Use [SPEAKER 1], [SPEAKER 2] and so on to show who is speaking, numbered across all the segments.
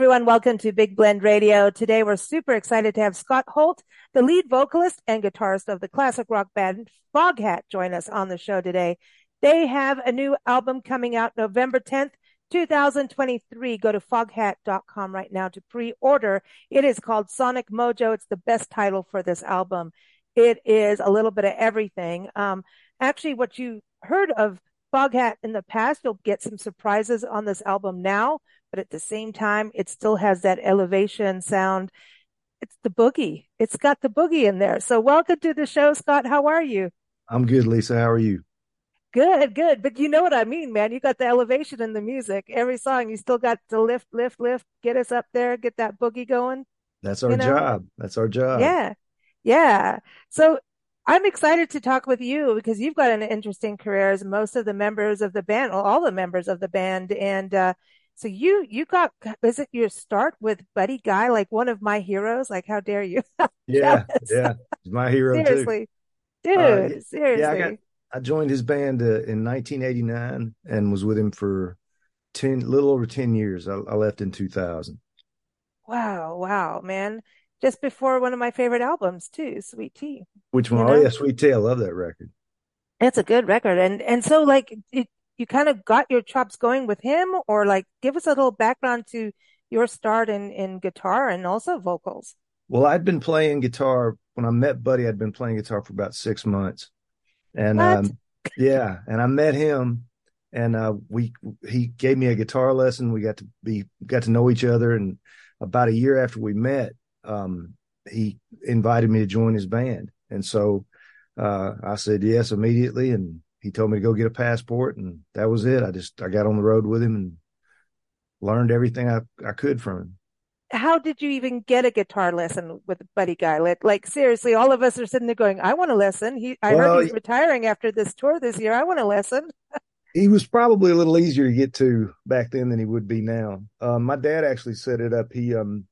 [SPEAKER 1] everyone, welcome to Big Blend Radio. Today we're super excited to have Scott Holt, the lead vocalist and guitarist of the classic rock band Foghat, join us on the show today. They have a new album coming out November 10th, 2023. Go to foghat.com right now to pre-order. It is called Sonic Mojo. It's the best title for this album. It is a little bit of everything. Um, actually, what you heard of Foghat in the past, you'll get some surprises on this album now, but at the same time, it still has that elevation sound. It's the boogie. It's got the boogie in there. So welcome to the show, Scott. How are you?
[SPEAKER 2] I'm good, Lisa. How are you?
[SPEAKER 1] Good, good. But you know what I mean, man. You got the elevation in the music. Every song, you still got to lift, lift, lift, get us up there, get that boogie going.
[SPEAKER 2] That's our
[SPEAKER 1] You know?
[SPEAKER 2] job. That's our job.
[SPEAKER 1] Yeah. Yeah. So I'm excited to talk with you because you've got an interesting career as most of the members of the band, well, all the members of the band. And, uh, so you, you got, is it your start with Buddy Guy, like one of my heroes? Like, how dare you?
[SPEAKER 2] Yeah. Yeah. He's my hero too.
[SPEAKER 1] Seriously. Dude,
[SPEAKER 2] Uh,
[SPEAKER 1] seriously.
[SPEAKER 2] yeah, I got- I joined his band uh, in 1989 and was with him for 10, little over 10 years. I, I left in 2000.
[SPEAKER 1] Wow, wow, man. Just before one of my favorite albums too, Sweet Tea.
[SPEAKER 2] Which
[SPEAKER 1] You
[SPEAKER 2] one?
[SPEAKER 1] know?
[SPEAKER 2] Oh, yeah. Sweet Tea. I love that record.
[SPEAKER 1] It's a good record. And and so like it, you kind of got your chops going with him or like give us a little background to your start in in guitar and also vocals.
[SPEAKER 2] Well, I'd been playing guitar when I met Buddy. I'd been playing guitar for about six months, and um, yeah, and I met him, and uh, we he gave me a guitar lesson. We got to be got to know each other, and about a year after we met, um, he invited me to join his band, and so uh, I said yes immediately, and he told me to go get a passport, and that was it. I just I got on the road with him and learned everything I I could from him.
[SPEAKER 1] How did you even get a guitar lesson with Buddy Guy? Like, like seriously, all of us are sitting there going, I want a lesson." He I
[SPEAKER 2] Well,
[SPEAKER 1] heard he's retiring after this tour this year. I want a lesson.
[SPEAKER 2] he was probably a little easier to get to back then than he would be now. Um, my dad actually set it up. He um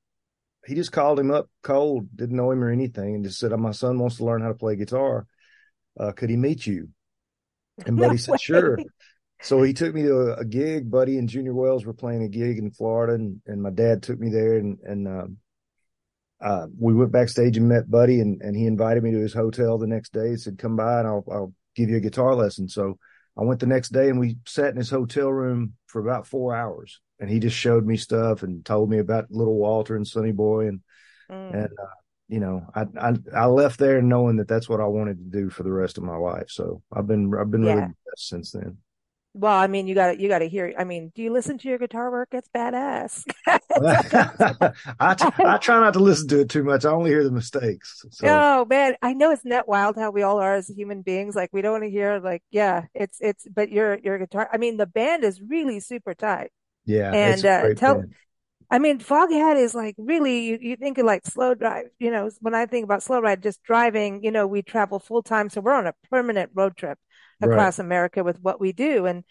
[SPEAKER 2] he just called him up cold, didn't know him or anything, and just said, "My son wants to learn how to play guitar. Uh, could he meet you?" And
[SPEAKER 1] No
[SPEAKER 2] Buddy said,
[SPEAKER 1] way.
[SPEAKER 2] "Sure." So he took me to a, gig. Buddy and Junior Wells were playing a gig in Florida, and, and my dad took me there, and and um, uh, we went backstage and met Buddy, and and he invited me to his hotel the next day. He said, "Come by, and I'll I'll give you a guitar lesson." So I went the next day, and we sat in his hotel room for about four hours, and he just showed me stuff and told me about Little Walter and Sonny Boy, and
[SPEAKER 1] Mm.
[SPEAKER 2] and uh, you know, I, I I left there knowing that that's what I wanted to do for the rest of my life. So I've been I've been really
[SPEAKER 1] Yeah.
[SPEAKER 2] blessed since then.
[SPEAKER 1] Well, I mean, you got you got to hear. I mean, do you listen to your guitar work? It's badass.
[SPEAKER 2] I, t- I try not to listen to it too much. I only hear the mistakes. So
[SPEAKER 1] Oh man, I know it's not that wild how we all are as human beings? Like we don't want to hear like, yeah, it's it's but your your guitar. I mean, the band is really super tight.
[SPEAKER 2] yeah,
[SPEAKER 1] And, uh, tell-
[SPEAKER 2] band.
[SPEAKER 1] I mean, Foghat is like really you, you think of like slow drive. You know, when I think about slow ride, just driving. You know, we travel full time, so we're on a permanent road trip
[SPEAKER 2] Right.
[SPEAKER 1] across America with what we do. And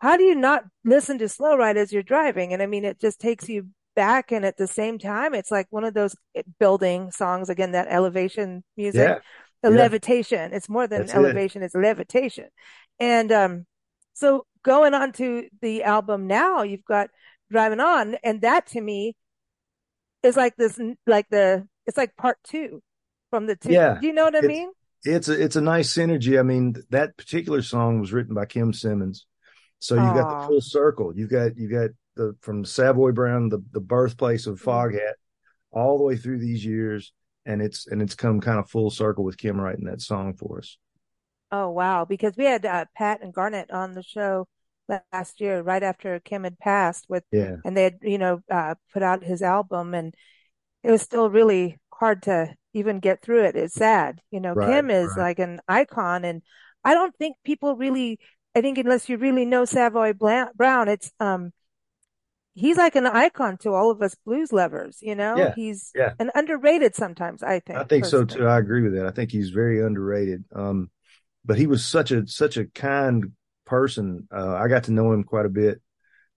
[SPEAKER 1] how do you not listen to slow ride as you're driving? And I mean, it just takes you back, and at the same time, it's like one of those eh, building songs again, that elevation music.
[SPEAKER 2] Yeah,
[SPEAKER 1] the
[SPEAKER 2] Yeah.
[SPEAKER 1] levitation. It's more than
[SPEAKER 2] That's it.
[SPEAKER 1] elevation, it's levitation. And um, so going on to the album now, you've got Driving On, and that to me is like this, like the, it's like part two from the two.
[SPEAKER 2] Yeah.
[SPEAKER 1] Do you know what I
[SPEAKER 2] It's-
[SPEAKER 1] mean?
[SPEAKER 2] it's a it's a nice synergy. I mean, that particular song was written by Kim Simmonds, so you got the full circle. You got you got the from Savoy Brown, the the birthplace of
[SPEAKER 1] Mm-hmm.
[SPEAKER 2] Foghat, all the way through these years, and it's and it's come kind of full circle with Kim writing that song for us.
[SPEAKER 1] Oh, wow. Because we had uh, Pat and Garnet on the show last year, right after Kim had passed with
[SPEAKER 2] Yeah,
[SPEAKER 1] and they had, you know, uh, put out his album and it was still really hard to even get through it. It's sad. You know,
[SPEAKER 2] Right,
[SPEAKER 1] Kim is
[SPEAKER 2] right.
[SPEAKER 1] like an icon and I don't think people really, I think unless you really know Savoy Brown, it's, um, he's like an icon to all of us blues lovers, you know?
[SPEAKER 2] Yeah,
[SPEAKER 1] He's
[SPEAKER 2] yeah.
[SPEAKER 1] an underrated sometimes, I think.
[SPEAKER 2] I think so too. I agree with that. I think he's very underrated. Um, but he was such a such a kind person. Uh, I got to know him quite a bit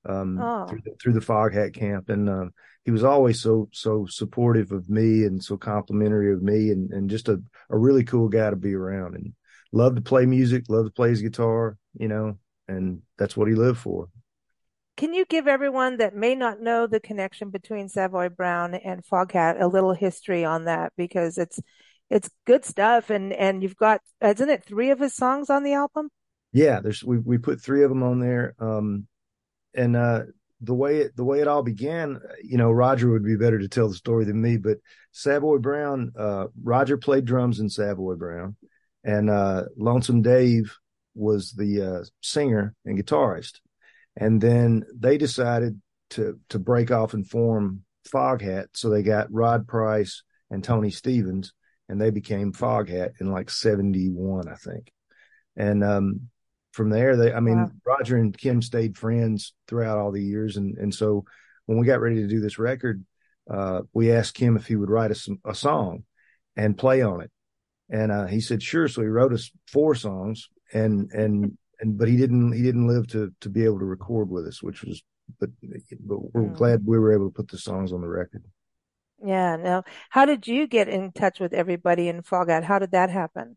[SPEAKER 2] um,
[SPEAKER 1] Oh.
[SPEAKER 2] through, the, through the Foghat camp, and uh, he was always so so supportive of me and so complimentary of me, and and just a a really cool guy to be around, and loved to play music, loved to play his guitar, you know, and that's what he lived for.
[SPEAKER 1] Can you give everyone that may not know the connection between Savoy Brown and Foghat a little history on that? Because it's it's good stuff, and and you've got isn't it three of his songs on the album?
[SPEAKER 2] Yeah, there's we we put three of them on there, um, and uh, the way it the way it all began, you know, Roger would be better to tell the story than me, but Savoy Brown, uh, Roger played drums in Savoy Brown, and uh, Lonesome Dave was the uh, singer and guitarist, and then they decided to to break off and form Foghat, so they got Rod Price and Tony Stevens, and they became Foghat in like '71, I think, and um, from there they i mean
[SPEAKER 1] Wow.
[SPEAKER 2] roger and kim stayed friends throughout all the years and and so when we got ready to do this record uh we asked kim if he would write us a, song and play on it and uh he said sure so he wrote us four songs and and and but he didn't he didn't live to to be able to record with us which was but but we're
[SPEAKER 1] Mm.
[SPEAKER 2] glad we were able to put the songs on the record
[SPEAKER 1] Yeah. Now, how did you get in touch with everybody in Foghat? How did that happen?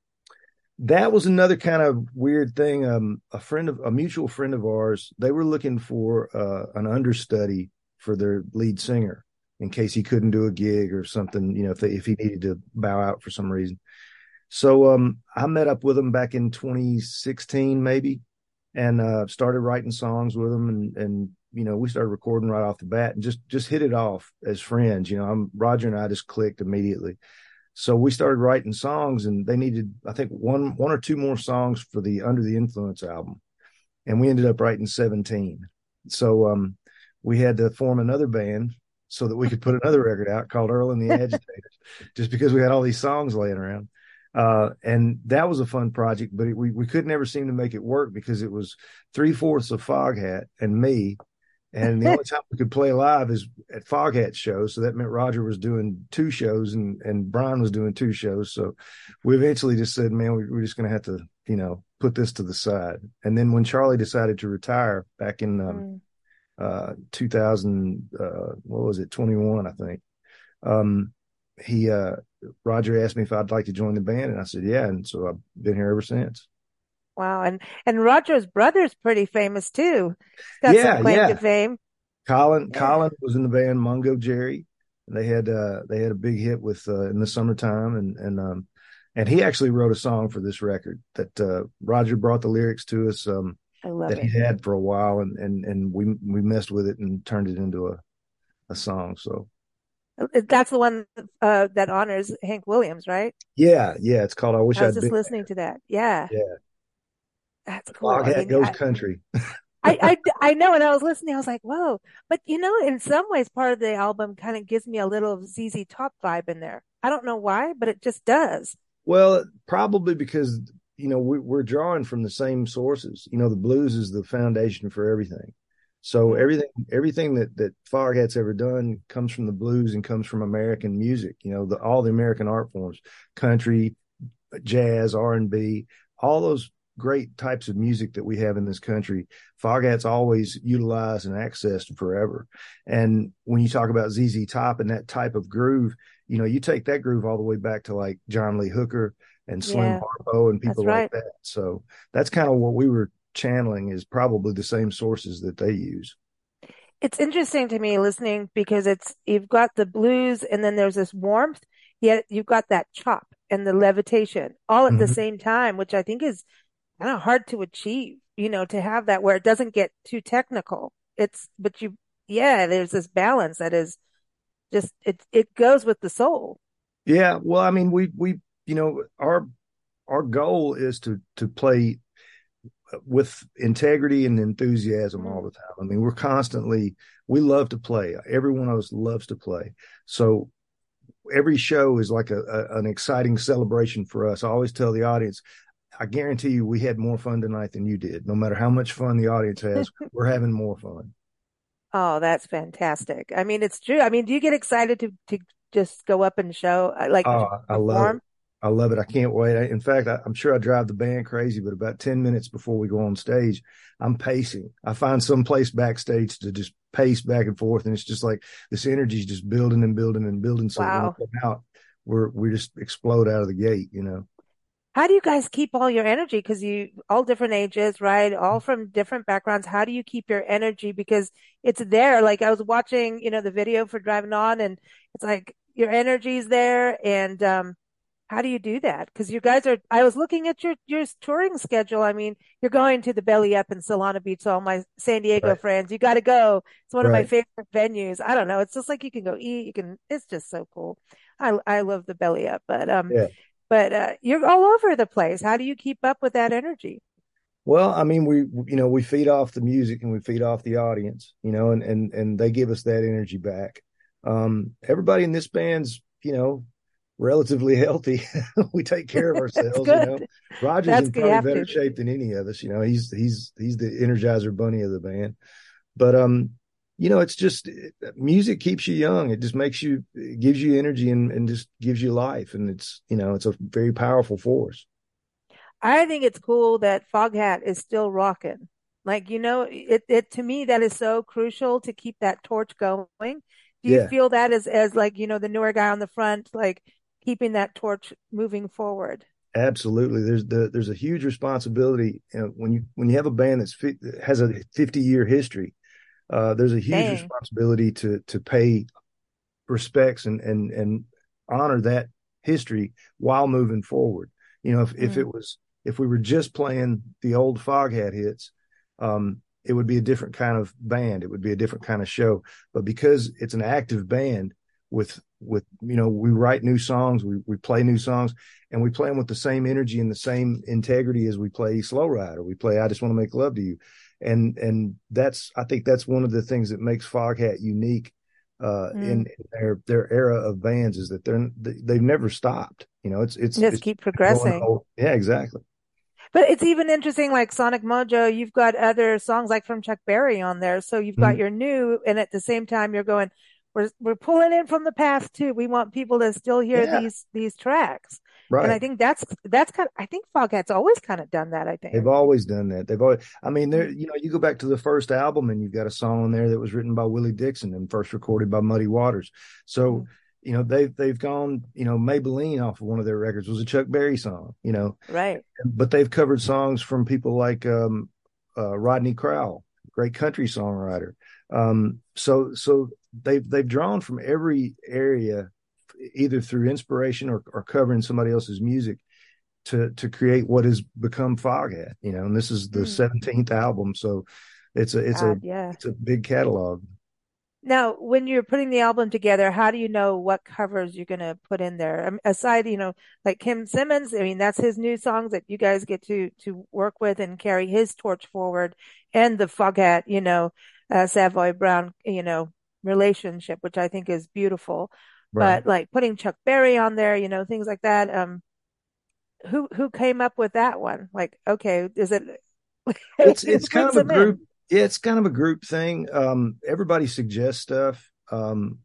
[SPEAKER 2] That was another kind of weird thing. Um, a friend of a mutual friend of ours, they were looking for uh, an understudy for their lead singer in case he couldn't do a gig or something. You know, if they, if he needed to bow out for some reason. So um, I met up with him back in 2016, maybe, and uh, started writing songs with him, and and you know we started recording right off the bat, and just just hit it off as friends. You know, I'm Roger and I just clicked immediately. So we started writing songs, and they needed, I think, one one or two more songs for the Under the Influence album, and we ended up writing 17. So um, we had to form another band so that we could put another record out called Earl and the Agitators, just because we had all these songs laying around. Uh, and that was a fun project, but it, we we could never seem to make it work because it was three fourths of Foghat and me, and the only time we could play live is at Foghat shows. So that meant Roger was doing two shows and, and Brian was doing two shows. So we eventually just said, man, we, we're just going to have to, you know, put this to the side. And then when Charlie decided to retire back in um,
[SPEAKER 1] Mm.
[SPEAKER 2] uh, 2000, uh, what was it, 21, I think, um, he, uh, Roger asked me if I'd like to join the band. And I said, yeah. And so I've been here ever since.
[SPEAKER 1] Wow. And and Roger's brother's pretty famous too. He's got
[SPEAKER 2] Yeah,
[SPEAKER 1] some claim
[SPEAKER 2] yeah.
[SPEAKER 1] to fame.
[SPEAKER 2] Colin
[SPEAKER 1] Yeah.
[SPEAKER 2] Colin was in the band Mungo Jerry. They had uh they had a big hit with uh, in the summertime and and um and he actually wrote a song for this record that uh Roger brought the lyrics to us um
[SPEAKER 1] I love
[SPEAKER 2] that
[SPEAKER 1] it.
[SPEAKER 2] he had for a while and and and we we messed with it and turned it into a a song. So
[SPEAKER 1] That's the one uh, that honors Hank Williams, right?
[SPEAKER 2] yeah, yeah, it's called I Wish
[SPEAKER 1] I was
[SPEAKER 2] I'd
[SPEAKER 1] just listening to that. Yeah.
[SPEAKER 2] Yeah.
[SPEAKER 1] That's cool. I mean,
[SPEAKER 2] Goes
[SPEAKER 1] I-
[SPEAKER 2] Country.
[SPEAKER 1] I, I, I know, and I was listening, I was like, whoa. But you know, in some ways, part of the album kind of gives me a little of ZZ Top vibe in there. I don't know why, but it just does.
[SPEAKER 2] Well, probably because you know we, we're drawing from the same sources. You know, the blues is the foundation for everything. So
[SPEAKER 1] Mhm.
[SPEAKER 2] everything everything that that Foghat's ever done comes from the blues and comes from American music. You know, the, all the American art forms, country, jazz, R and B, all those great types of music that we have in this country. Foghat's always utilized and accessed forever. And when you talk about ZZ Top and that type of groove, you know, you take that groove all the way back to like John Lee Hooker and Slim
[SPEAKER 1] Yeah.
[SPEAKER 2] Harpo and people
[SPEAKER 1] right.
[SPEAKER 2] like that. So that's kind of what we were channeling is probably the same sources that they use.
[SPEAKER 1] It's interesting to me listening because it's you've got the blues and then there's this warmth, yet you've got that chop and the levitation all at the
[SPEAKER 2] Mhm.
[SPEAKER 1] same time, which I think is kind of hard to achieve, you know, to have that where it doesn't get too technical. It's, but you, yeah, there's this balance that is just, it, it goes with the soul.
[SPEAKER 2] Yeah, well, I mean, we we you know our our goal is to to play with integrity and enthusiasm all the time. I mean, we're constantly we love to play. Every one of us loves to play. So every show is like a, a an exciting celebration for us. I always tell the audience, I guarantee you, we had more fun tonight than you did. No matter how much fun the audience has, we're having more fun.
[SPEAKER 1] Oh, that's fantastic. I mean, it's true. I mean, do you get excited to, to just go up and show, uh, like
[SPEAKER 2] Oh, I love it. I love it. I can't wait. I, in fact, I, am sure I drive the band crazy, but about 10 minutes before we go on stage, I'm pacing. I find some place backstage to just pace back and forth. And it's just like this energy is just building and building and building. So
[SPEAKER 1] wow.
[SPEAKER 2] when we come out, we're, we just explode out of the gate, you know?
[SPEAKER 1] How do you guys keep all your energy? Cause you all different ages, right? All from different backgrounds. How do you keep your energy? Because it's there. Like I was watching, you know, the video for driving on and it's like your energy's there. And, um, how do you do that? Because you guys are, I was looking at your, your touring schedule. I mean, you're going to the Belly Up in Solana Beach. All my San Diego right. friends, you got to go. It's one right. of my favorite venues. I don't know. It's just like you can go eat. You can, it's just so cool. I, I love the Belly Up, but, um, yeah. But, uh, you're all over the place. How do you keep up with that energy?
[SPEAKER 2] Well, I mean, we, you know, we feed off the music and we feed off the audience, you know, and, and, and they give us that energy back. Um, everybody in this band's, you know, relatively healthy. we take care of ourselves. you know, Roger's That's in probably better to. shape than any of us. You know, he's he's he's the energizer bunny of the band. But um, you know, it's just music keeps you young. It just makes you, it gives you energy and and just gives you life. And it's you know, it's a very powerful force.
[SPEAKER 1] I think it's cool that Foghat is still rocking. Like you know, it it to me that is so crucial to keep that torch going. Do you yeah. feel that as as like you know the newer guy on the front, like keeping that torch moving forward.
[SPEAKER 2] Absolutely. There's the, there's a huge responsibility you know, when you when you have a band that's fi- has a 50 year history. Uh, there's a huge Dang. responsibility to to pay respects and and and honor that history while moving forward. You know, if mm. if it was if we were just playing the old Foghat hits, um, it would be a different kind of band. It would be a different kind of show. But because it's an active band with with you know we write new songs we, we play new songs and we play them with the same energy and the same integrity as we play slow ride or we play i just want to make love to you and and that's i think that's one of the things that makes foghat unique uh, mm. in, in, their their era of bands is that they're they've never stopped. You know it's it's
[SPEAKER 1] just
[SPEAKER 2] it's
[SPEAKER 1] keep progressing.
[SPEAKER 2] yeah exactly.
[SPEAKER 1] But it's even interesting like sonic mojo you've got other songs like from chuck berry on there. So you've got mm. your new and at the same time you're going we're we're pulling in from the past too. We want people to still hear yeah. these these tracks. Right. And I think that's that's kind of I think Foghat's always kind of done that, I think.
[SPEAKER 2] They've always done that. They've always I mean there you know, you go back to the first album and you've got a song on there that was written by Willie Dixon and first recorded by Muddy Waters. So mm-hmm. You know, they've they've gone, you know, Maybelline off of one of their records was a Chuck Berry song, you know.
[SPEAKER 1] Right.
[SPEAKER 2] But they've covered songs from people like um uh Rodney Crowell, great country songwriter. Um so so they've they've drawn from every area, either through inspiration or, or covering somebody else's music to to create what has become Foghat. You know, and this is the hmm. seventeenth mm. album, so it's a it's God, a yeah. it's a big catalog.
[SPEAKER 1] Now, when you're putting the album together, how do you know what covers you're going to put in there? Um, aside, you know, like Kim Simmonds, I mean, that's his new songs that you guys get to to work with and carry his torch forward, and the Foghat, you know, uh, Savoy Brown, you know, relationship, which I think is beautiful. Right. But like putting Chuck Berry on there, you know, things like that. Um, who who came up with that one? Like, okay, is it?
[SPEAKER 2] it's it's kind of a group. Yeah, it's kind of a group thing. Um, everybody suggests stuff. Um,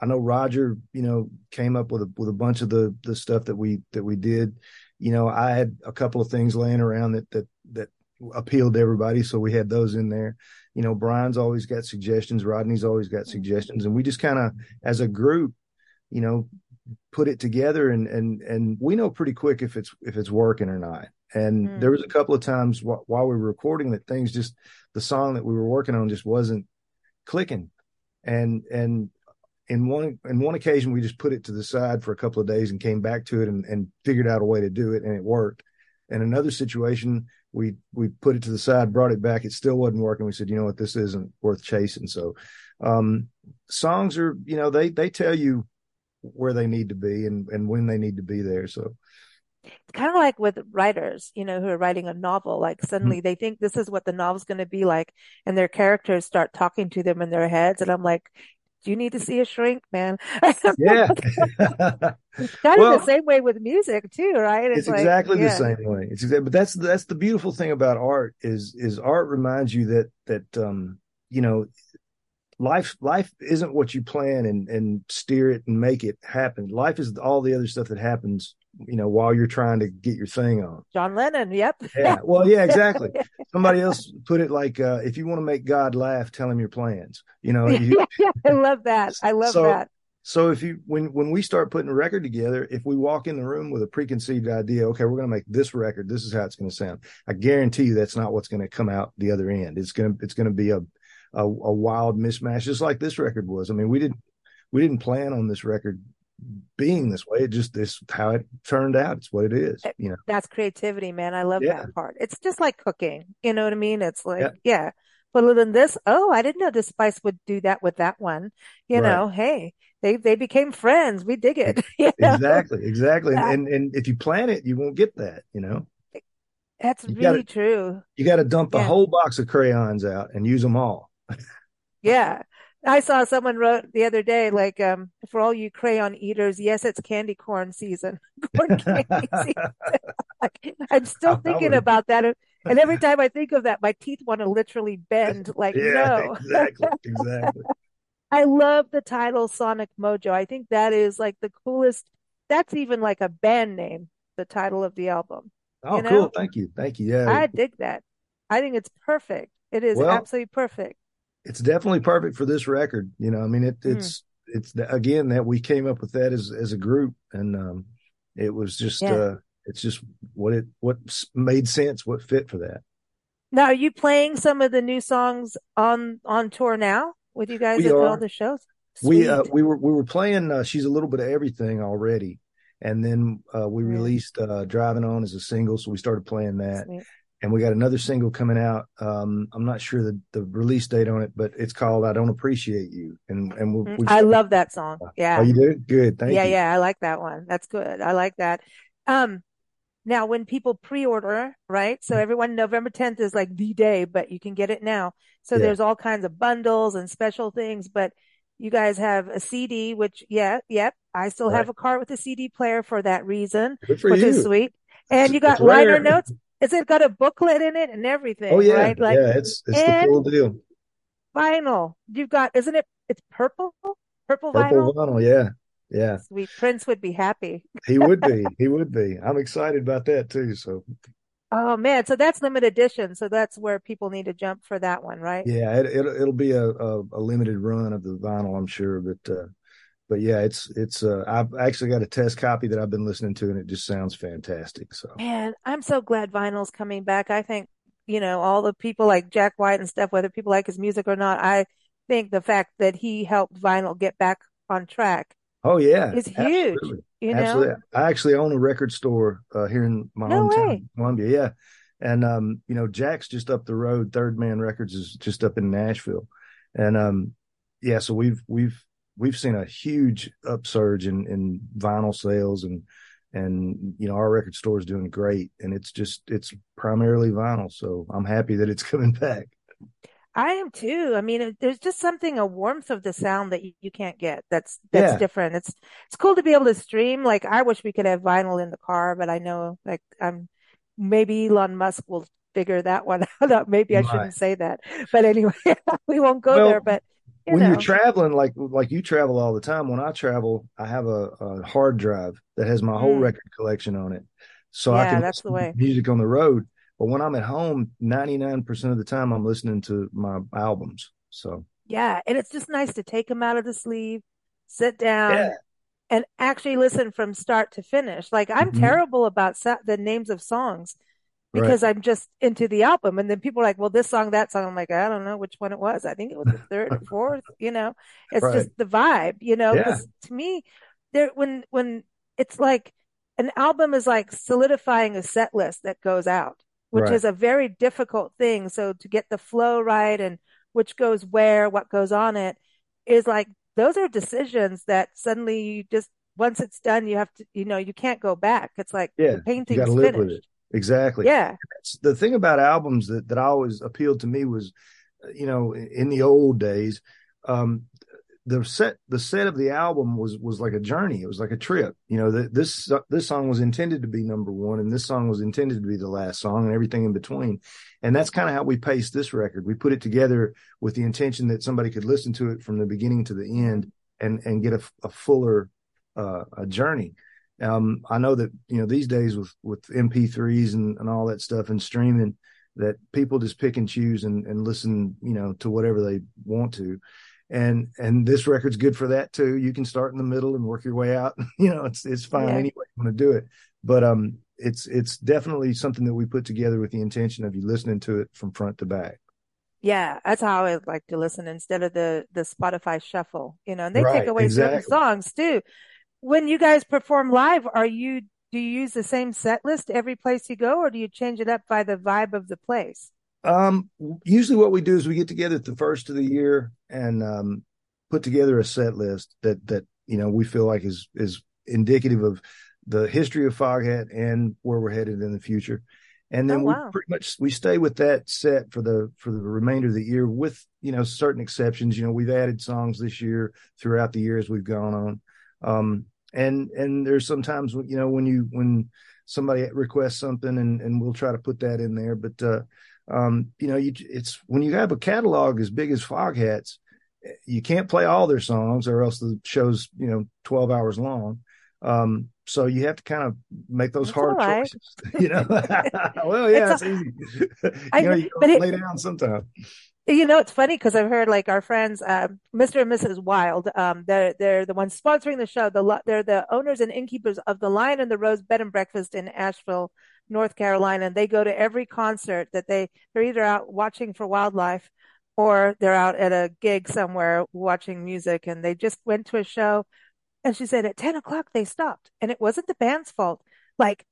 [SPEAKER 2] I know Roger, you know, came up with a with a bunch of the the stuff that we that we did. You know, I had a couple of things laying around that that that appealed to everybody, so we had those in there you know, Brian's always got suggestions, Rodney's always got suggestions, and we just kind of, as a group, you know, put it together, and and and we know pretty quick if it's if it's working or not. And mm. there was a couple of times wh- while we were recording that things just the song that we were working on just wasn't clicking, and and in one in one occasion we just put it to the side for a couple of days and came back to it and, and figured out a way to do it and it worked. And another situation we we put it to the side, brought it back. It still wasn't working. We said, you know what, this isn't worth chasing. So, um, songs are, you know, they they tell you where they need to be and and when they need to be there. So.
[SPEAKER 1] It's kind of like with writers, you know, who are writing a novel. Like suddenly mm-hmm. they think this is what the novel's going to be like, and their characters start talking to them in their heads. And I'm like, you need to see a shrink, man?
[SPEAKER 2] Yeah.
[SPEAKER 1] kind well, of the same way with music too, right?
[SPEAKER 2] It's, it's like, exactly yeah. the same way. It's exactly, but that's, that's the beautiful thing about art is, is art reminds you that, that, um, you know, life, life isn't what you plan and, and steer it and make it happen. Life is all the other stuff that happens you know, while you're trying to get your thing on.
[SPEAKER 1] John Lennon. Yep.
[SPEAKER 2] Yeah. Well, yeah, exactly. Somebody else put it like, uh, if you want to make God laugh, tell him your plans. You know, you,
[SPEAKER 1] yeah, I love that. I love
[SPEAKER 2] so,
[SPEAKER 1] that.
[SPEAKER 2] So if you when when we start putting a record together, if we walk in the room with a preconceived idea, okay, we're going to make this record. This is how it's going to sound. I guarantee you that's not what's going to come out the other end. It's going to it's going to be a, a a wild mismatch, just like this record was. I mean, we didn't we didn't plan on this record being this way. It just this how it turned out. It's what it is. Eh, you know,
[SPEAKER 1] that's creativity, man. I love
[SPEAKER 2] Yeah.
[SPEAKER 1] that part. It's just like cooking. You know what I mean? It's like,
[SPEAKER 2] Yeah.
[SPEAKER 1] yeah. But than this, oh, I didn't know the Spice would do that with that one. You
[SPEAKER 2] Right.
[SPEAKER 1] know, hey, they they became friends. We dig it. You know?
[SPEAKER 2] exactly, exactly.
[SPEAKER 1] Yeah.
[SPEAKER 2] And and if you plan it, you won't get that. You know, eh,
[SPEAKER 1] That's
[SPEAKER 2] You
[SPEAKER 1] really
[SPEAKER 2] gotta-
[SPEAKER 1] true.
[SPEAKER 2] you got to dump a
[SPEAKER 1] Yeah.
[SPEAKER 2] whole box of crayons out and use them all.
[SPEAKER 1] Yeah. I saw someone wrote the other day, like, um, for all you crayon eaters, yes, it's candy corn season. Corn candy season. I'm still thinking
[SPEAKER 2] would-
[SPEAKER 1] about that. And every time I think of that, my teeth want to literally bend. Like,
[SPEAKER 2] yeah,
[SPEAKER 1] no.
[SPEAKER 2] exactly, exactly.
[SPEAKER 1] I love the title Sonic Mojo. I think that is like the coolest. That's even like a band name, the title of the album.
[SPEAKER 2] Oh,
[SPEAKER 1] You know?
[SPEAKER 2] cool. Thank you, thank you. Yeah,
[SPEAKER 1] I dig that. I think it's perfect. It is
[SPEAKER 2] Well-
[SPEAKER 1] absolutely perfect.
[SPEAKER 2] It's definitely perfect for this record. You know, I mean, it,
[SPEAKER 1] Mm.
[SPEAKER 2] it's it's again that we came up with that as as a group, and um, it was just
[SPEAKER 1] Yeah.
[SPEAKER 2] uh, it's just what it what made sense, what fit for that.
[SPEAKER 1] Now, are you playing some of the new songs on on tour now with you guys
[SPEAKER 2] We
[SPEAKER 1] at all
[SPEAKER 2] are.
[SPEAKER 1] the shows?
[SPEAKER 2] We uh, we were we were playing. Uh, She's a little bit of everything already, and then uh, we
[SPEAKER 1] Yeah.
[SPEAKER 2] released uh, "Driving On" as a single, so we started playing that.
[SPEAKER 1] Sweet.
[SPEAKER 2] And we got another single coming out. Um, I'm not sure the, the release date on it, but it's called "I Don't Appreciate You," and and we, we
[SPEAKER 1] I love that song. Yeah.
[SPEAKER 2] Oh, you do good. Thank
[SPEAKER 1] yeah,
[SPEAKER 2] you.
[SPEAKER 1] yeah, yeah. I like that one. That's good. I like that. Um, now when people pre-order, right?
[SPEAKER 2] Mm-hmm.
[SPEAKER 1] So everyone, November 10th is like the day, but you can get it now. So
[SPEAKER 2] Yeah.
[SPEAKER 1] there's all kinds of bundles and special things, but you guys have a CD, which, yeah, yep. I still have a car with a CD player for that reason,
[SPEAKER 2] for
[SPEAKER 1] which
[SPEAKER 2] you.
[SPEAKER 1] is sweet. And you got liner notes. Is it got a booklet in it and everything,
[SPEAKER 2] Oh yeah,
[SPEAKER 1] right? Like
[SPEAKER 2] yeah. It's it's the full deal.
[SPEAKER 1] vinyl. You've got, isn't it? It's purple, purple
[SPEAKER 2] Purple
[SPEAKER 1] vinyl.
[SPEAKER 2] vinyl. Yeah, yeah.
[SPEAKER 1] Sweet Prince would be happy.
[SPEAKER 2] He would be. he would be. I'm excited about that too. So
[SPEAKER 1] Oh man, so that's limited edition. So that's where people need to jump for that one, right?
[SPEAKER 2] yeah, it, it'll it'll be a, a a limited run of the vinyl, I'm sure. But uh, but yeah, it's it's. Uh, I've actually got a test copy that I've been listening to, and it just sounds fantastic. So
[SPEAKER 1] Man, I'm so glad vinyl's coming back. I think, you know, all the people like Jack White and stuff, whether people like his music or not, I think the fact that he helped vinyl get back on track
[SPEAKER 2] oh yeah,
[SPEAKER 1] is huge.
[SPEAKER 2] absolutely.
[SPEAKER 1] You know?
[SPEAKER 2] Absolutely. I actually own a record store uh, here in my
[SPEAKER 1] No
[SPEAKER 2] hometown,
[SPEAKER 1] way.
[SPEAKER 2] Columbia. Yeah. And, um, you know, Jack's just up the road. Third Man Records is just up in Nashville. And, um, yeah, so we've, we've, we've seen a huge upsurge in, in vinyl sales and, and, you know, our record store is doing great and it's just, it's primarily vinyl. So I'm happy that it's coming back.
[SPEAKER 1] I am too. I mean, there's just something, a warmth of the sound that you, you can't get. That's, that's
[SPEAKER 2] Yeah.
[SPEAKER 1] different. It's, it's cool to be able to stream. Like, I wish we could have vinyl in the car, but I know, like, I'm, maybe Elon Musk will figure that one out. Maybe I shouldn't say that, but anyway, we won't go
[SPEAKER 2] Well,
[SPEAKER 1] there, but you
[SPEAKER 2] when
[SPEAKER 1] know,
[SPEAKER 2] you're traveling, like like you travel all the time. When I travel, I have a, a hard drive that has my whole
[SPEAKER 1] Mm.
[SPEAKER 2] record collection on it, so I can
[SPEAKER 1] that's the way.
[SPEAKER 2] music on the road. But when I'm at home, 99 percent of the time, I'm listening to my albums. So
[SPEAKER 1] yeah. And it's just nice to take them out of the sleeve, sit down
[SPEAKER 2] yeah,
[SPEAKER 1] and actually listen from start to finish. Like I'm
[SPEAKER 2] Mhm.
[SPEAKER 1] terrible about sa- the names of songs
[SPEAKER 2] right,
[SPEAKER 1] because I'm just into the album. And then people are like, well, this song, that song. I'm like, I don't know which one it was. I think it was the third or fourth, you know, it's
[SPEAKER 2] Right.
[SPEAKER 1] just the vibe, you know,
[SPEAKER 2] Yeah.
[SPEAKER 1] to me, there, when, when it's like an album is like solidifying a set list that goes out, which
[SPEAKER 2] Right.
[SPEAKER 1] is a very difficult thing. So to get the flow right and which goes where, what goes on it is like, those are decisions that suddenly you just, once it's done, you have to, you know, you can't go back. It's like
[SPEAKER 2] yeah.
[SPEAKER 1] the painting's
[SPEAKER 2] got to live with it.
[SPEAKER 1] finished.
[SPEAKER 2] Exactly.
[SPEAKER 1] Yeah.
[SPEAKER 2] That's- the thing about albums that that always appealed to me was, you know, in the old days, um, the set the set of the album was was like a journey. It was like a trip. You know, the, this this song was intended to be number one, and this song was intended to be the last song, and everything in between. And that's kind of how we paced this record. We put it together with the intention that somebody could listen to it from the beginning to the end and and get a, a fuller uh, a journey. Um, I know that you know these days with with MP3s and, and all that stuff and streaming, that people just pick and choose and, and listen, you know, to whatever they want to. And and this record's good for that too. You can start in the middle and work your way out. you know, it's it's fine yeah. anyway you want to do it. But um, it's it's definitely something that we put together with the intention of you listening to it from front to back.
[SPEAKER 1] Yeah, that's how I like to listen instead of the the Spotify shuffle. You know, and they right, take away exactly. certain songs too. When you guys perform live, are you do you use the same set list every place you go, or do you change it up by the vibe of the place?
[SPEAKER 2] Um, usually what we do is we get together at the first of the year and um, put together a set list that that you know we feel like is is indicative of the history of Foghat and where we're headed in the future. And then oh, wow. we pretty much we stay with that set for the for the remainder of the year with you know certain exceptions. You know we've added songs this year throughout the year as we've gone on. Um, and and there's sometimes you know when you when somebody requests something and and we'll try to put that in there but uh um you know you it's when you have a catalog as big as Foghats you can't play all their songs or else the show's you know 12 hours long. Um so you have to kind of make those That's hard right. choices you know? Well yeah it's, it's easy. You know you but it, lay down sometimes
[SPEAKER 1] you know, it's funny because I've heard like our friends, uh, Mr. and Mrs. Wild, um, they're, they're the ones sponsoring the show. The, they're the owners and innkeepers of the Lion and the Rose Bed and Breakfast in Asheville, North Carolina. And they go to every concert that they, they're either out watching for wildlife or they're out at a gig somewhere watching music. And they just went to a show and she said at 10 o'clock they stopped and it wasn't the band's fault. Like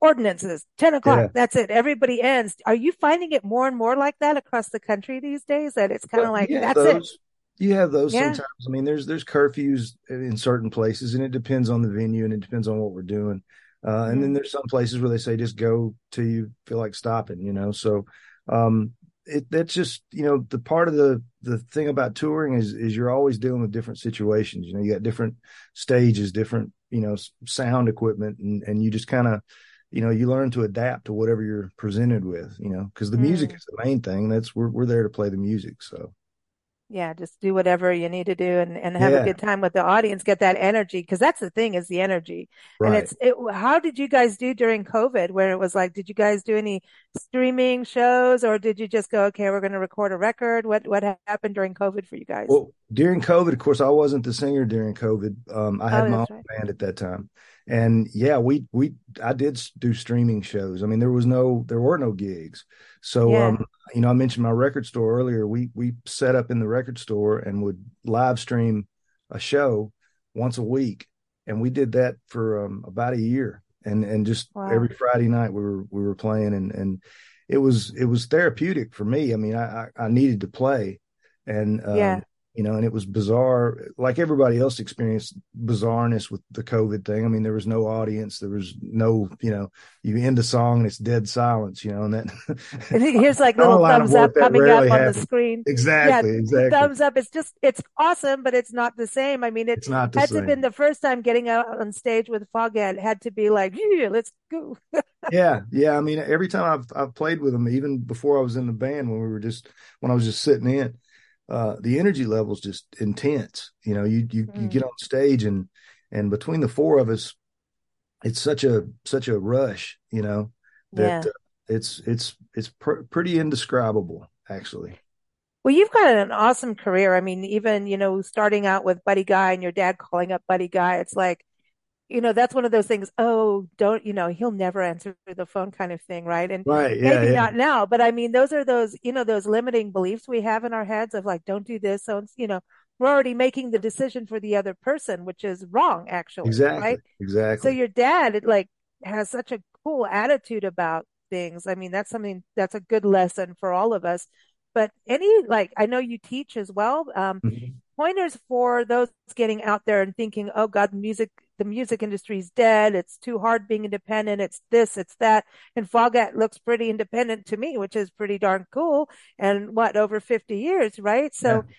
[SPEAKER 1] ordinances 10 o'clock yeah. that's it everybody ends are you finding it more and more like that across the country these days that it's kind of like that's those,
[SPEAKER 2] it you have those yeah. sometimes i mean there's there's curfews in certain places and it depends on the venue and it depends on what we're doing uh, mm-hmm. and then mm-hmm. there's some places where they say just go till you feel like stopping you know so um it that's just you know the part of the the thing about touring is is you're always dealing with different situations you know you got different stages different you know sound equipment and and you just kind of you know you learn to adapt to whatever you're presented with you know because the mm. music is the main thing that's we're, we're there to play the music so
[SPEAKER 1] yeah just do whatever you need to do and, and have yeah. a good time with the audience get that energy because that's the thing is the energy right. and it's it, how did you guys do during covid where it was like did you guys do any streaming shows or did you just go okay we're going to record a record what what happened during covid for you guys
[SPEAKER 2] well during covid of course i wasn't the singer during covid um, i had oh, my own right. band at that time and yeah we we i did do streaming shows i mean there was no there were no gigs so yeah. um you know i mentioned my record store earlier. We we set up in the record store and would live stream a show once a week. And we did that for um, about a year. And and just wow. every friday night we were we were playing and and it was it was therapeutic for me. I mean i i, I needed to play. And um, yeah you know, and it was bizarre, like everybody else experienced bizarreness with the COVID thing. I mean, there was no audience, there was no, you know, you end a song and it's dead silence, you know, and then
[SPEAKER 1] here's like little thumbs up coming up on happens. the screen.
[SPEAKER 2] Exactly, yeah, exactly.
[SPEAKER 1] Thumbs up. It's just, it's awesome, but it's not the same. I mean, it it's not had same. to have been the first time getting out on stage with Foghat had to be like, yeah, let's go.
[SPEAKER 2] yeah, yeah. I mean, every time I've I've played with them, even before I was in the band, when we were just when I was just sitting in uh, the energy level is just intense. You know, you you mm. you get on stage and and between the four of us, it's such a such a rush. You know that yeah. uh, it's it's it's pr- pretty indescribable actually.
[SPEAKER 1] Well, you've got an awesome career. I mean, even you know, starting out with Buddy Guy and your dad calling up Buddy Guy, it's like you know, that's one of those things. Oh, don't, you know, he'll never answer the phone kind of thing. Right. And
[SPEAKER 2] right, yeah, maybe
[SPEAKER 1] yeah. not now, but I mean, those are those, you know, those limiting beliefs we have in our heads of like, don't do this. So, you know, we're already making the decision for the other person, which is wrong, actually.
[SPEAKER 2] Exactly.
[SPEAKER 1] Right.
[SPEAKER 2] Exactly.
[SPEAKER 1] So your dad, it like, has such a cool attitude about things. I mean, that's something that's a good lesson for all of us. But any, like, I know you teach as well. Um, mm-hmm. Pointers for those getting out there and thinking, oh God, music the music industry's dead. It's too hard being independent. It's this, it's that. And Foghat looks pretty independent to me, which is pretty darn cool. And what, over 50 years, right? So yeah.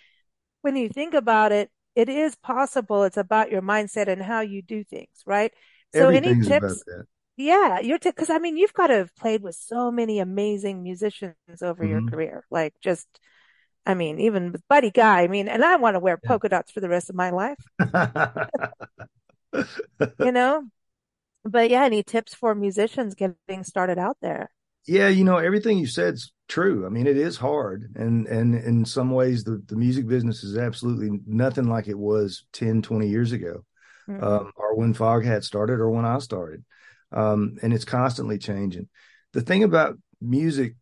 [SPEAKER 1] when you think about it, it is possible. It's about your mindset and how you do things, right?
[SPEAKER 2] So any tips?
[SPEAKER 1] Yeah, you're because t- I mean you've got to have played with so many amazing musicians over mm-hmm. your career. Like just I mean, even with Buddy Guy, I mean, and I want to wear polka dots for the rest of my life. you know? But yeah, any tips for musicians getting started out there?
[SPEAKER 2] Yeah, you know, everything you said's true. I mean, it is hard. And and in some ways the, the music business is absolutely nothing like it was 10, 20 years ago. Mm-hmm. Um, or when Foghat started or when I started. Um, and it's constantly changing. The thing about music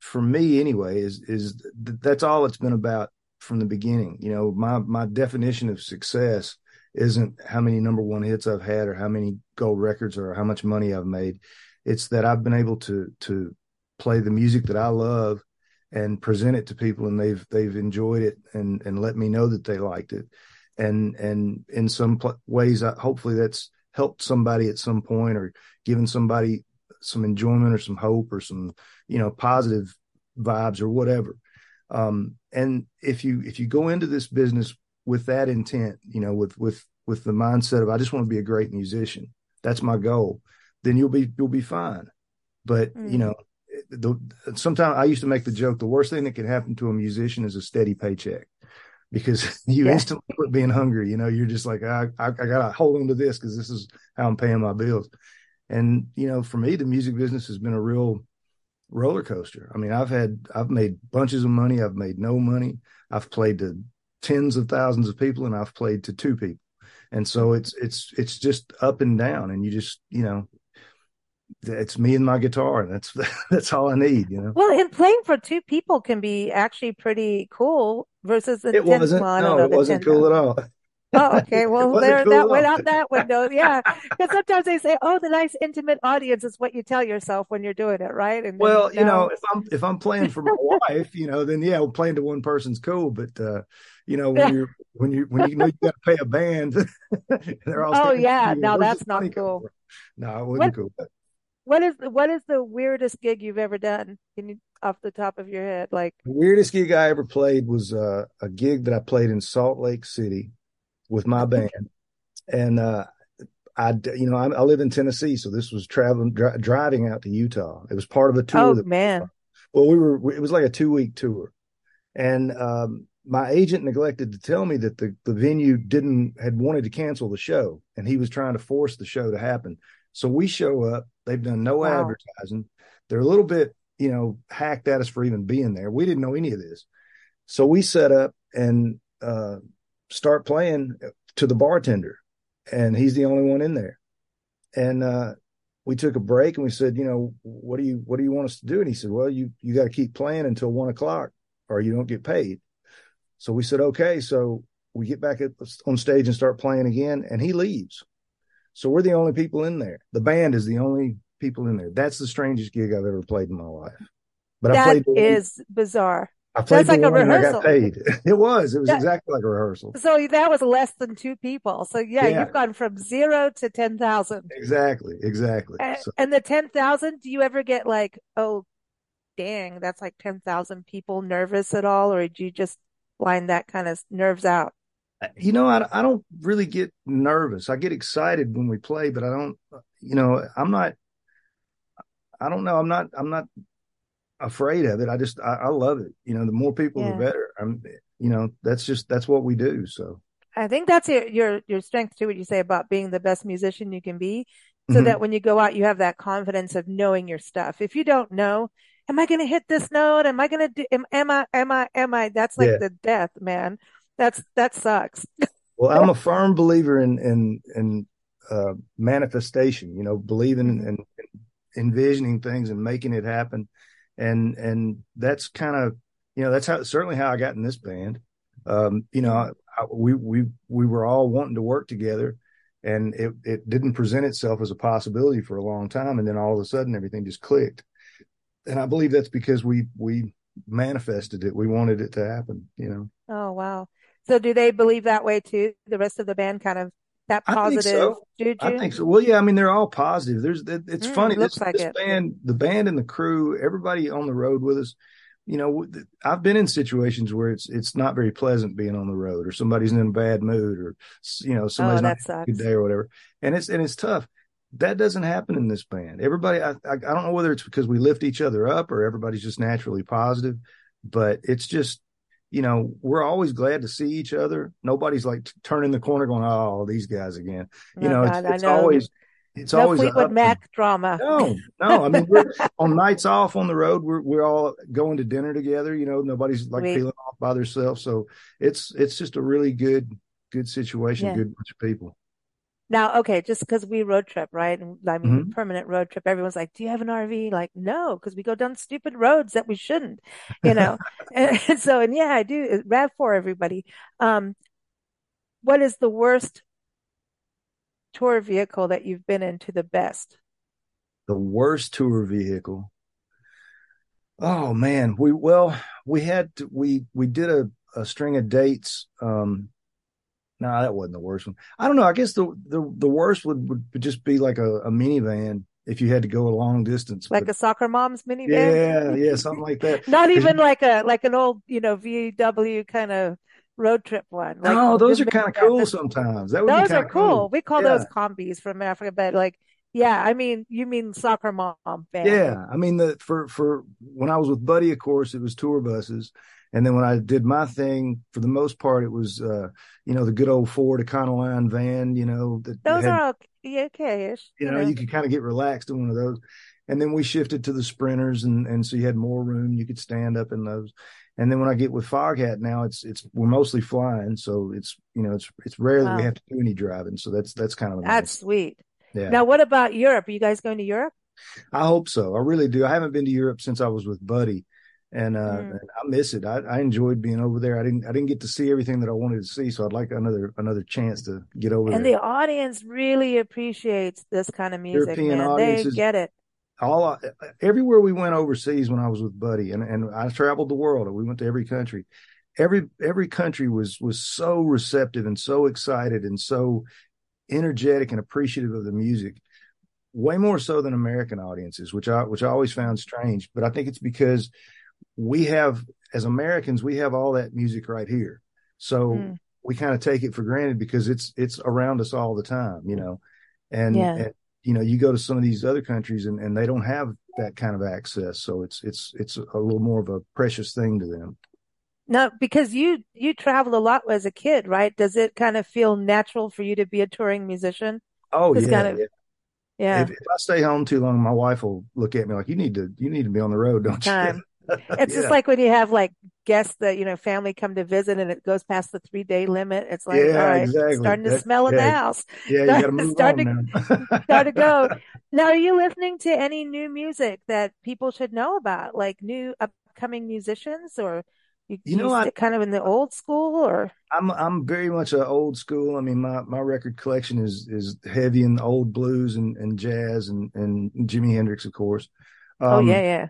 [SPEAKER 2] for me anyway is is th- that's all it's been about from the beginning. You know, my my definition of success isn't how many number one hits I've had or how many gold records or how much money I've made. It's that I've been able to to play the music that I love and present it to people and they've they've enjoyed it and and let me know that they liked it. And and in some pl- ways I, hopefully that's helped somebody at some point or given somebody some enjoyment or some hope or some you know positive vibes or whatever um, and if you if you go into this business with that intent you know with with with the mindset of i just want to be a great musician that's my goal then you'll be you'll be fine but mm. you know the sometimes i used to make the joke the worst thing that can happen to a musician is a steady paycheck because you yeah. instantly quit being hungry you know you're just like i i, I gotta hold on to this because this is how i'm paying my bills and you know for me the music business has been a real roller coaster. I mean, I've had I've made bunches of money, I've made no money. I've played to tens of thousands of people and I've played to two people. And so mm-hmm. it's it's it's just up and down and you just, you know, it's me and my guitar and that's that's all I need, you know.
[SPEAKER 1] Well, and playing for two people can be actually pretty cool versus the
[SPEAKER 2] it wasn't, no, it wasn't cool at all.
[SPEAKER 1] Oh, okay. Well, there, that went out that window. Yeah. Because sometimes they say, oh, the nice intimate audience is what you tell yourself when you're doing it, right?
[SPEAKER 2] And well, you know, if I'm, if I'm playing for my wife, you know, then yeah, well, playing to one person's cool. But, uh, you know, when you're, when you, when you know you got to pay a band,
[SPEAKER 1] they're all, oh, yeah. Now that's not cool.
[SPEAKER 2] No, it wasn't what, cool.
[SPEAKER 1] What is, what is the weirdest gig you've ever done? Can you, off the top of your head? Like,
[SPEAKER 2] the weirdest gig I ever played was uh, a gig that I played in Salt Lake City with my band. And, uh, I, you know, I, I, live in Tennessee, so this was traveling, dri- driving out to Utah. It was part of a tour.
[SPEAKER 1] Oh, that, man.
[SPEAKER 2] Well, we were, it was like a two week tour. And, um, my agent neglected to tell me that the, the venue didn't, had wanted to cancel the show and he was trying to force the show to happen. So we show up, they've done no wow. advertising. They're a little bit, you know, hacked at us for even being there. We didn't know any of this. So we set up and, uh, start playing to the bartender and he's the only one in there. And, uh, we took a break and we said, you know, what do you, what do you want us to do? And he said, well, you, you got to keep playing until one o'clock or you don't get paid. So we said, okay. So we get back at, on stage and start playing again and he leaves. So we're the only people in there. The band is the only people in there. That's the strangest gig I've ever played in my life.
[SPEAKER 1] But that I played is bizarre.
[SPEAKER 2] I played That's like a rehearsal. I got paid. It was. It was that, exactly like a rehearsal.
[SPEAKER 1] So that was less than two people. So yeah, yeah. you've gone from zero to ten thousand.
[SPEAKER 2] Exactly. Exactly.
[SPEAKER 1] And, so. and the ten thousand, do you ever get like, oh, dang, that's like ten thousand people nervous at all, or do you just line that kind of nerves out?
[SPEAKER 2] Uh, you know, I I don't really get nervous. I get excited when we play, but I don't. You know, I'm not. I don't know. I'm not. I'm not afraid of it. I just I, I love it. You know, the more people, yeah. the better. I'm, you know, that's just that's what we do. So
[SPEAKER 1] I think that's your your your strength too. What you say about being the best musician you can be, so mm-hmm. that when you go out, you have that confidence of knowing your stuff. If you don't know, am I going to hit this note? Am I going to do? Am, am I? Am I? Am I? That's like yeah. the death, man. That's that sucks.
[SPEAKER 2] well, I'm a firm believer in in in uh, manifestation. You know, believing mm-hmm. and envisioning things and making it happen and and that's kind of you know that's how certainly how I got in this band. Um, you know, I, I, we we we were all wanting to work together, and it it didn't present itself as a possibility for a long time, and then all of a sudden everything just clicked, and I believe that's because we we manifested it. We wanted it to happen. You know.
[SPEAKER 1] Oh wow! So do they believe that way too? The rest of the band kind of that positive I
[SPEAKER 2] think so. I think so. Well, yeah, I mean, they're all positive. There's, it's mm, funny. This, like this band, the band and the crew, everybody on the road with us, you know, I've been in situations where it's, it's not very pleasant being on the road or somebody's in a bad mood or, you know, somebody's oh, not a good day or whatever. And it's, and it's tough. That doesn't happen in this band. Everybody, I, I, I don't know whether it's because we lift each other up or everybody's just naturally positive, but it's just, you know, we're always glad to see each other. Nobody's like turning the corner going, "Oh, these guys again." You oh, know, God, it's, it's always it's
[SPEAKER 1] no
[SPEAKER 2] always
[SPEAKER 1] Fleetwood
[SPEAKER 2] up and-
[SPEAKER 1] Mac drama.
[SPEAKER 2] No, no. I mean, we're on nights off on the road. We're we're all going to dinner together. You know, nobody's like
[SPEAKER 1] Sweet.
[SPEAKER 2] feeling off by themselves. So it's it's just a really good good situation.
[SPEAKER 1] Yeah.
[SPEAKER 2] Good bunch of people.
[SPEAKER 1] Now, okay, just because we road trip, right? And I mean,
[SPEAKER 2] Mm-hmm.
[SPEAKER 1] permanent road trip, everyone's like, do you have an RV? Like, no, because we go down stupid roads that we shouldn't, you know? and, and so, and yeah, I do. RAV4, everybody. Um, what is the worst tour vehicle that you've been in to the best?
[SPEAKER 2] The worst tour vehicle. Oh man, we well we had to, we we did a a string of dates. Um, no, that wasn't the worst one. I don't know. I guess the the the worst would would just be like a, a minivan if you had to go a long distance.
[SPEAKER 1] Like
[SPEAKER 2] But-
[SPEAKER 1] a soccer mom's minivan?
[SPEAKER 2] yeah, yeah, something like that.
[SPEAKER 1] Not even like a, like an old, you know, VW kind of road trip one. Like
[SPEAKER 2] no, those are kind of cool sometimes. That would
[SPEAKER 1] Those are
[SPEAKER 2] of
[SPEAKER 1] cool. We call those
[SPEAKER 2] Yeah.
[SPEAKER 1] Kombis from Africa, but like, yeah, I mean, you mean soccer mom van.
[SPEAKER 2] Yeah, I mean the for for when I was with Buddy, of course, it was tour buses, and then when I did my thing, for the most part, it was uh, you know the good old Ford Econoline van, you know that
[SPEAKER 1] Those
[SPEAKER 2] had,
[SPEAKER 1] are okay, okay-ish.
[SPEAKER 2] you know you could kind of get relaxed in one of those, and then we shifted to the Sprinters, and and so you had more room, you could stand up in those, and then when I get with Foghat now, it's it's we're mostly flying, so it's you know it's it's rare that we have to do any driving, so that's that's kind of
[SPEAKER 1] That's sweet.
[SPEAKER 2] yeah.
[SPEAKER 1] Now, what about Europe? Are you guys going to Europe?
[SPEAKER 2] I hope so. I really do. I haven't been to Europe since I was with Buddy, and uh,
[SPEAKER 1] Mm.
[SPEAKER 2] and I miss it. I, I enjoyed being over there. I didn't I didn't get to see everything that I wanted to see, so I'd like another another chance to get over
[SPEAKER 1] And
[SPEAKER 2] there.
[SPEAKER 1] And the audience really appreciates this kind of music,
[SPEAKER 2] European
[SPEAKER 1] man. They get it.
[SPEAKER 2] All I, everywhere we went overseas when I was with Buddy, and and I traveled the world. We went to every country. Every every country was was so receptive and so excited and so energetic and appreciative of the music. Way more so than American audiences, which I which I always found strange. But I think it's because we have as Americans we have all that music right here, so
[SPEAKER 1] Mm.
[SPEAKER 2] we kind of take it for granted because it's it's around us all the time, you know. And,
[SPEAKER 1] Yeah.
[SPEAKER 2] and you know, you go to some of these other countries and, and they don't have that kind of access, so it's it's it's a little more of a precious thing to them.
[SPEAKER 1] No, because you you traveled a lot as a kid, right? Does it kind of feel natural for you to be a touring musician?
[SPEAKER 2] Oh yeah,
[SPEAKER 1] kind of-
[SPEAKER 2] yeah.
[SPEAKER 1] Yeah.
[SPEAKER 2] If, if I stay home too long, my wife will look at me like, "You need to you need to be on the road, don't
[SPEAKER 1] Time.
[SPEAKER 2] you?"
[SPEAKER 1] It's just like when you have like guests that, you know, family come to visit and it goes past the three day limit. It's like,
[SPEAKER 2] Yeah,
[SPEAKER 1] all right,
[SPEAKER 2] exactly.
[SPEAKER 1] starting to
[SPEAKER 2] That-
[SPEAKER 1] smell in the
[SPEAKER 2] yeah.
[SPEAKER 1] house.
[SPEAKER 2] yeah,
[SPEAKER 1] Start-
[SPEAKER 2] to move
[SPEAKER 1] start
[SPEAKER 2] on now.
[SPEAKER 1] Got to go. Now, are you listening to any new music that people should know about, like new upcoming musicians, or you,
[SPEAKER 2] You know, I-
[SPEAKER 1] kind of in the old school, or
[SPEAKER 2] I'm I'm very much an old school. I mean, my my record collection is is heavy in old blues and, and jazz and and Jimi Hendrix, of course.
[SPEAKER 1] oh
[SPEAKER 2] Um,
[SPEAKER 1] yeah, yeah,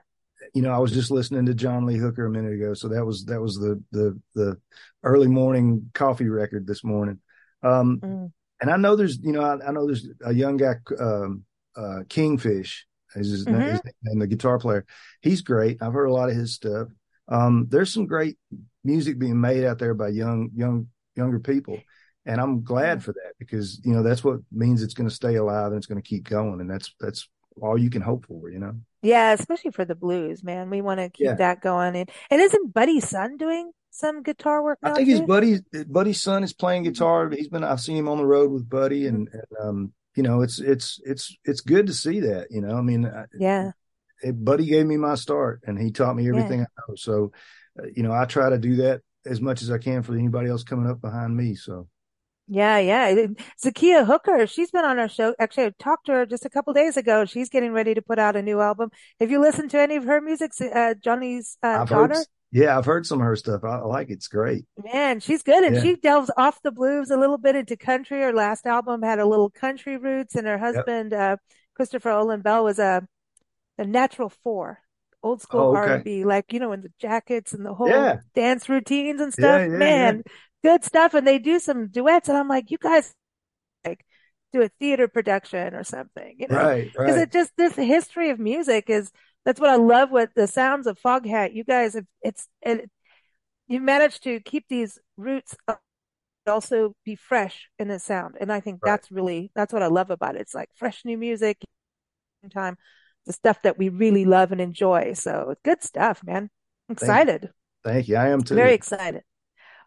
[SPEAKER 2] You know, I was just listening to John Lee Hooker a minute ago, so that was that was the the the early morning coffee record this morning. Um,
[SPEAKER 1] Mm.
[SPEAKER 2] and I know there's you know I, I know there's a young guy um, uh, Kingfish is his, name,
[SPEAKER 1] Mhm.
[SPEAKER 2] his name, the guitar player. He's great. I've heard a lot of his stuff. Um, there's some great music being made out there by young young younger people, and I'm glad for that because you know that's what means it's going to stay alive and it's going to keep going, and that's that's all you can hope for, you know.
[SPEAKER 1] Yeah. Especially for the blues, man. We want to keep
[SPEAKER 2] Yeah.
[SPEAKER 1] that going. And and isn't Buddy's son doing some guitar work
[SPEAKER 2] I think his
[SPEAKER 1] too?
[SPEAKER 2] buddy Buddy's son is playing guitar. He's been I've seen him on the road with Buddy, and, and um, you know it's it's it's it's good to see that. You know, I mean, I,
[SPEAKER 1] Yeah,
[SPEAKER 2] it, Buddy gave me my start, and he taught me everything I know. So, uh, you know, I try to do that as much as I can for anybody else coming up behind me. So,
[SPEAKER 1] yeah, yeah. Zakiya Hooker, she's been on our show. Actually, I talked to her just a couple days ago. She's getting ready to put out a new album. Have you listened to any of her music? Uh, Johnny's uh,
[SPEAKER 2] I've heard,
[SPEAKER 1] daughter.
[SPEAKER 2] yeah, I've heard some of her stuff. I, I like it. It's great.
[SPEAKER 1] Man, she's good. And
[SPEAKER 2] Yeah.
[SPEAKER 1] she delves off the blues a little bit into country. Her last album had a little country roots, and her husband, uh, Christopher Olin Bell, was a, a natural four, old school
[SPEAKER 2] Oh, okay.
[SPEAKER 1] R&B, like, you know, in the jackets and the whole
[SPEAKER 2] Yeah.
[SPEAKER 1] dance routines and stuff.
[SPEAKER 2] Yeah, yeah,
[SPEAKER 1] Man, good stuff. And they do some duets, and I'm like, you guys like do a theater production or something, you know?
[SPEAKER 2] Right,
[SPEAKER 1] Because
[SPEAKER 2] right.
[SPEAKER 1] it just this history of music is that's what I love with the sounds of Foghat. You guys have it's it, you managed to keep these roots up, but also be fresh in the sound, and I think
[SPEAKER 2] Right.
[SPEAKER 1] that's really that's what I love about it. It's like fresh new music, time the stuff that we really love and enjoy. So good stuff, man. I'm excited.
[SPEAKER 2] Thank you. I am too.
[SPEAKER 1] Very excited.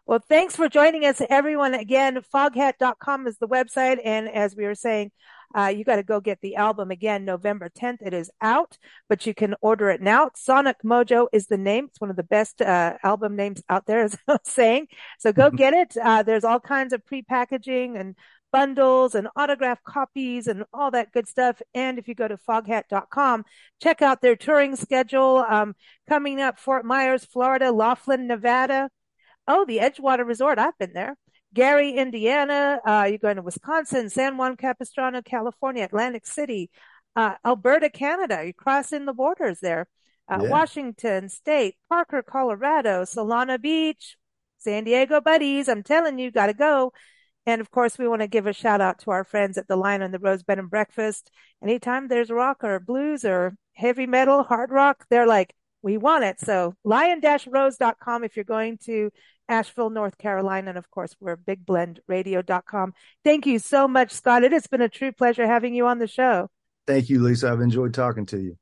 [SPEAKER 1] Well, thanks for joining us, everyone. Again, foghat.com is the website. And as we were saying, Uh, you got to go get the album again, November 10th. It is out, but you can order it now. Sonic Mojo is the name. It's one of the best uh, album names out there, as I was saying. So go get it. Uh, there's all kinds of pre-packaging and bundles and autograph copies and all that good stuff. And if you go to foghat.com, check out their touring schedule. Um, coming up, Fort Myers, Florida, Laughlin, Nevada. Oh, the Edgewater Resort. I've been there. Gary, Indiana. Uh, you're going to Wisconsin, San Juan Capistrano, California, Atlantic City, uh, Alberta, Canada. You're crossing the borders there. Uh, yeah. Washington State, Parker, Colorado, Solana Beach, San Diego buddies. I'm telling you, gotta go. And of course, we want to give a shout out to our friends at the Lion and the Rose Bed and Breakfast. Anytime there's rock or blues or heavy metal, hard rock, they're like, we want it. So lion-rose.com if you're going to Asheville, North Carolina. And of course, we're bigblendradio.com. Thank you so much, Scott. It has been a true pleasure having you on the show.
[SPEAKER 2] Thank you, Lisa. I've enjoyed talking to you.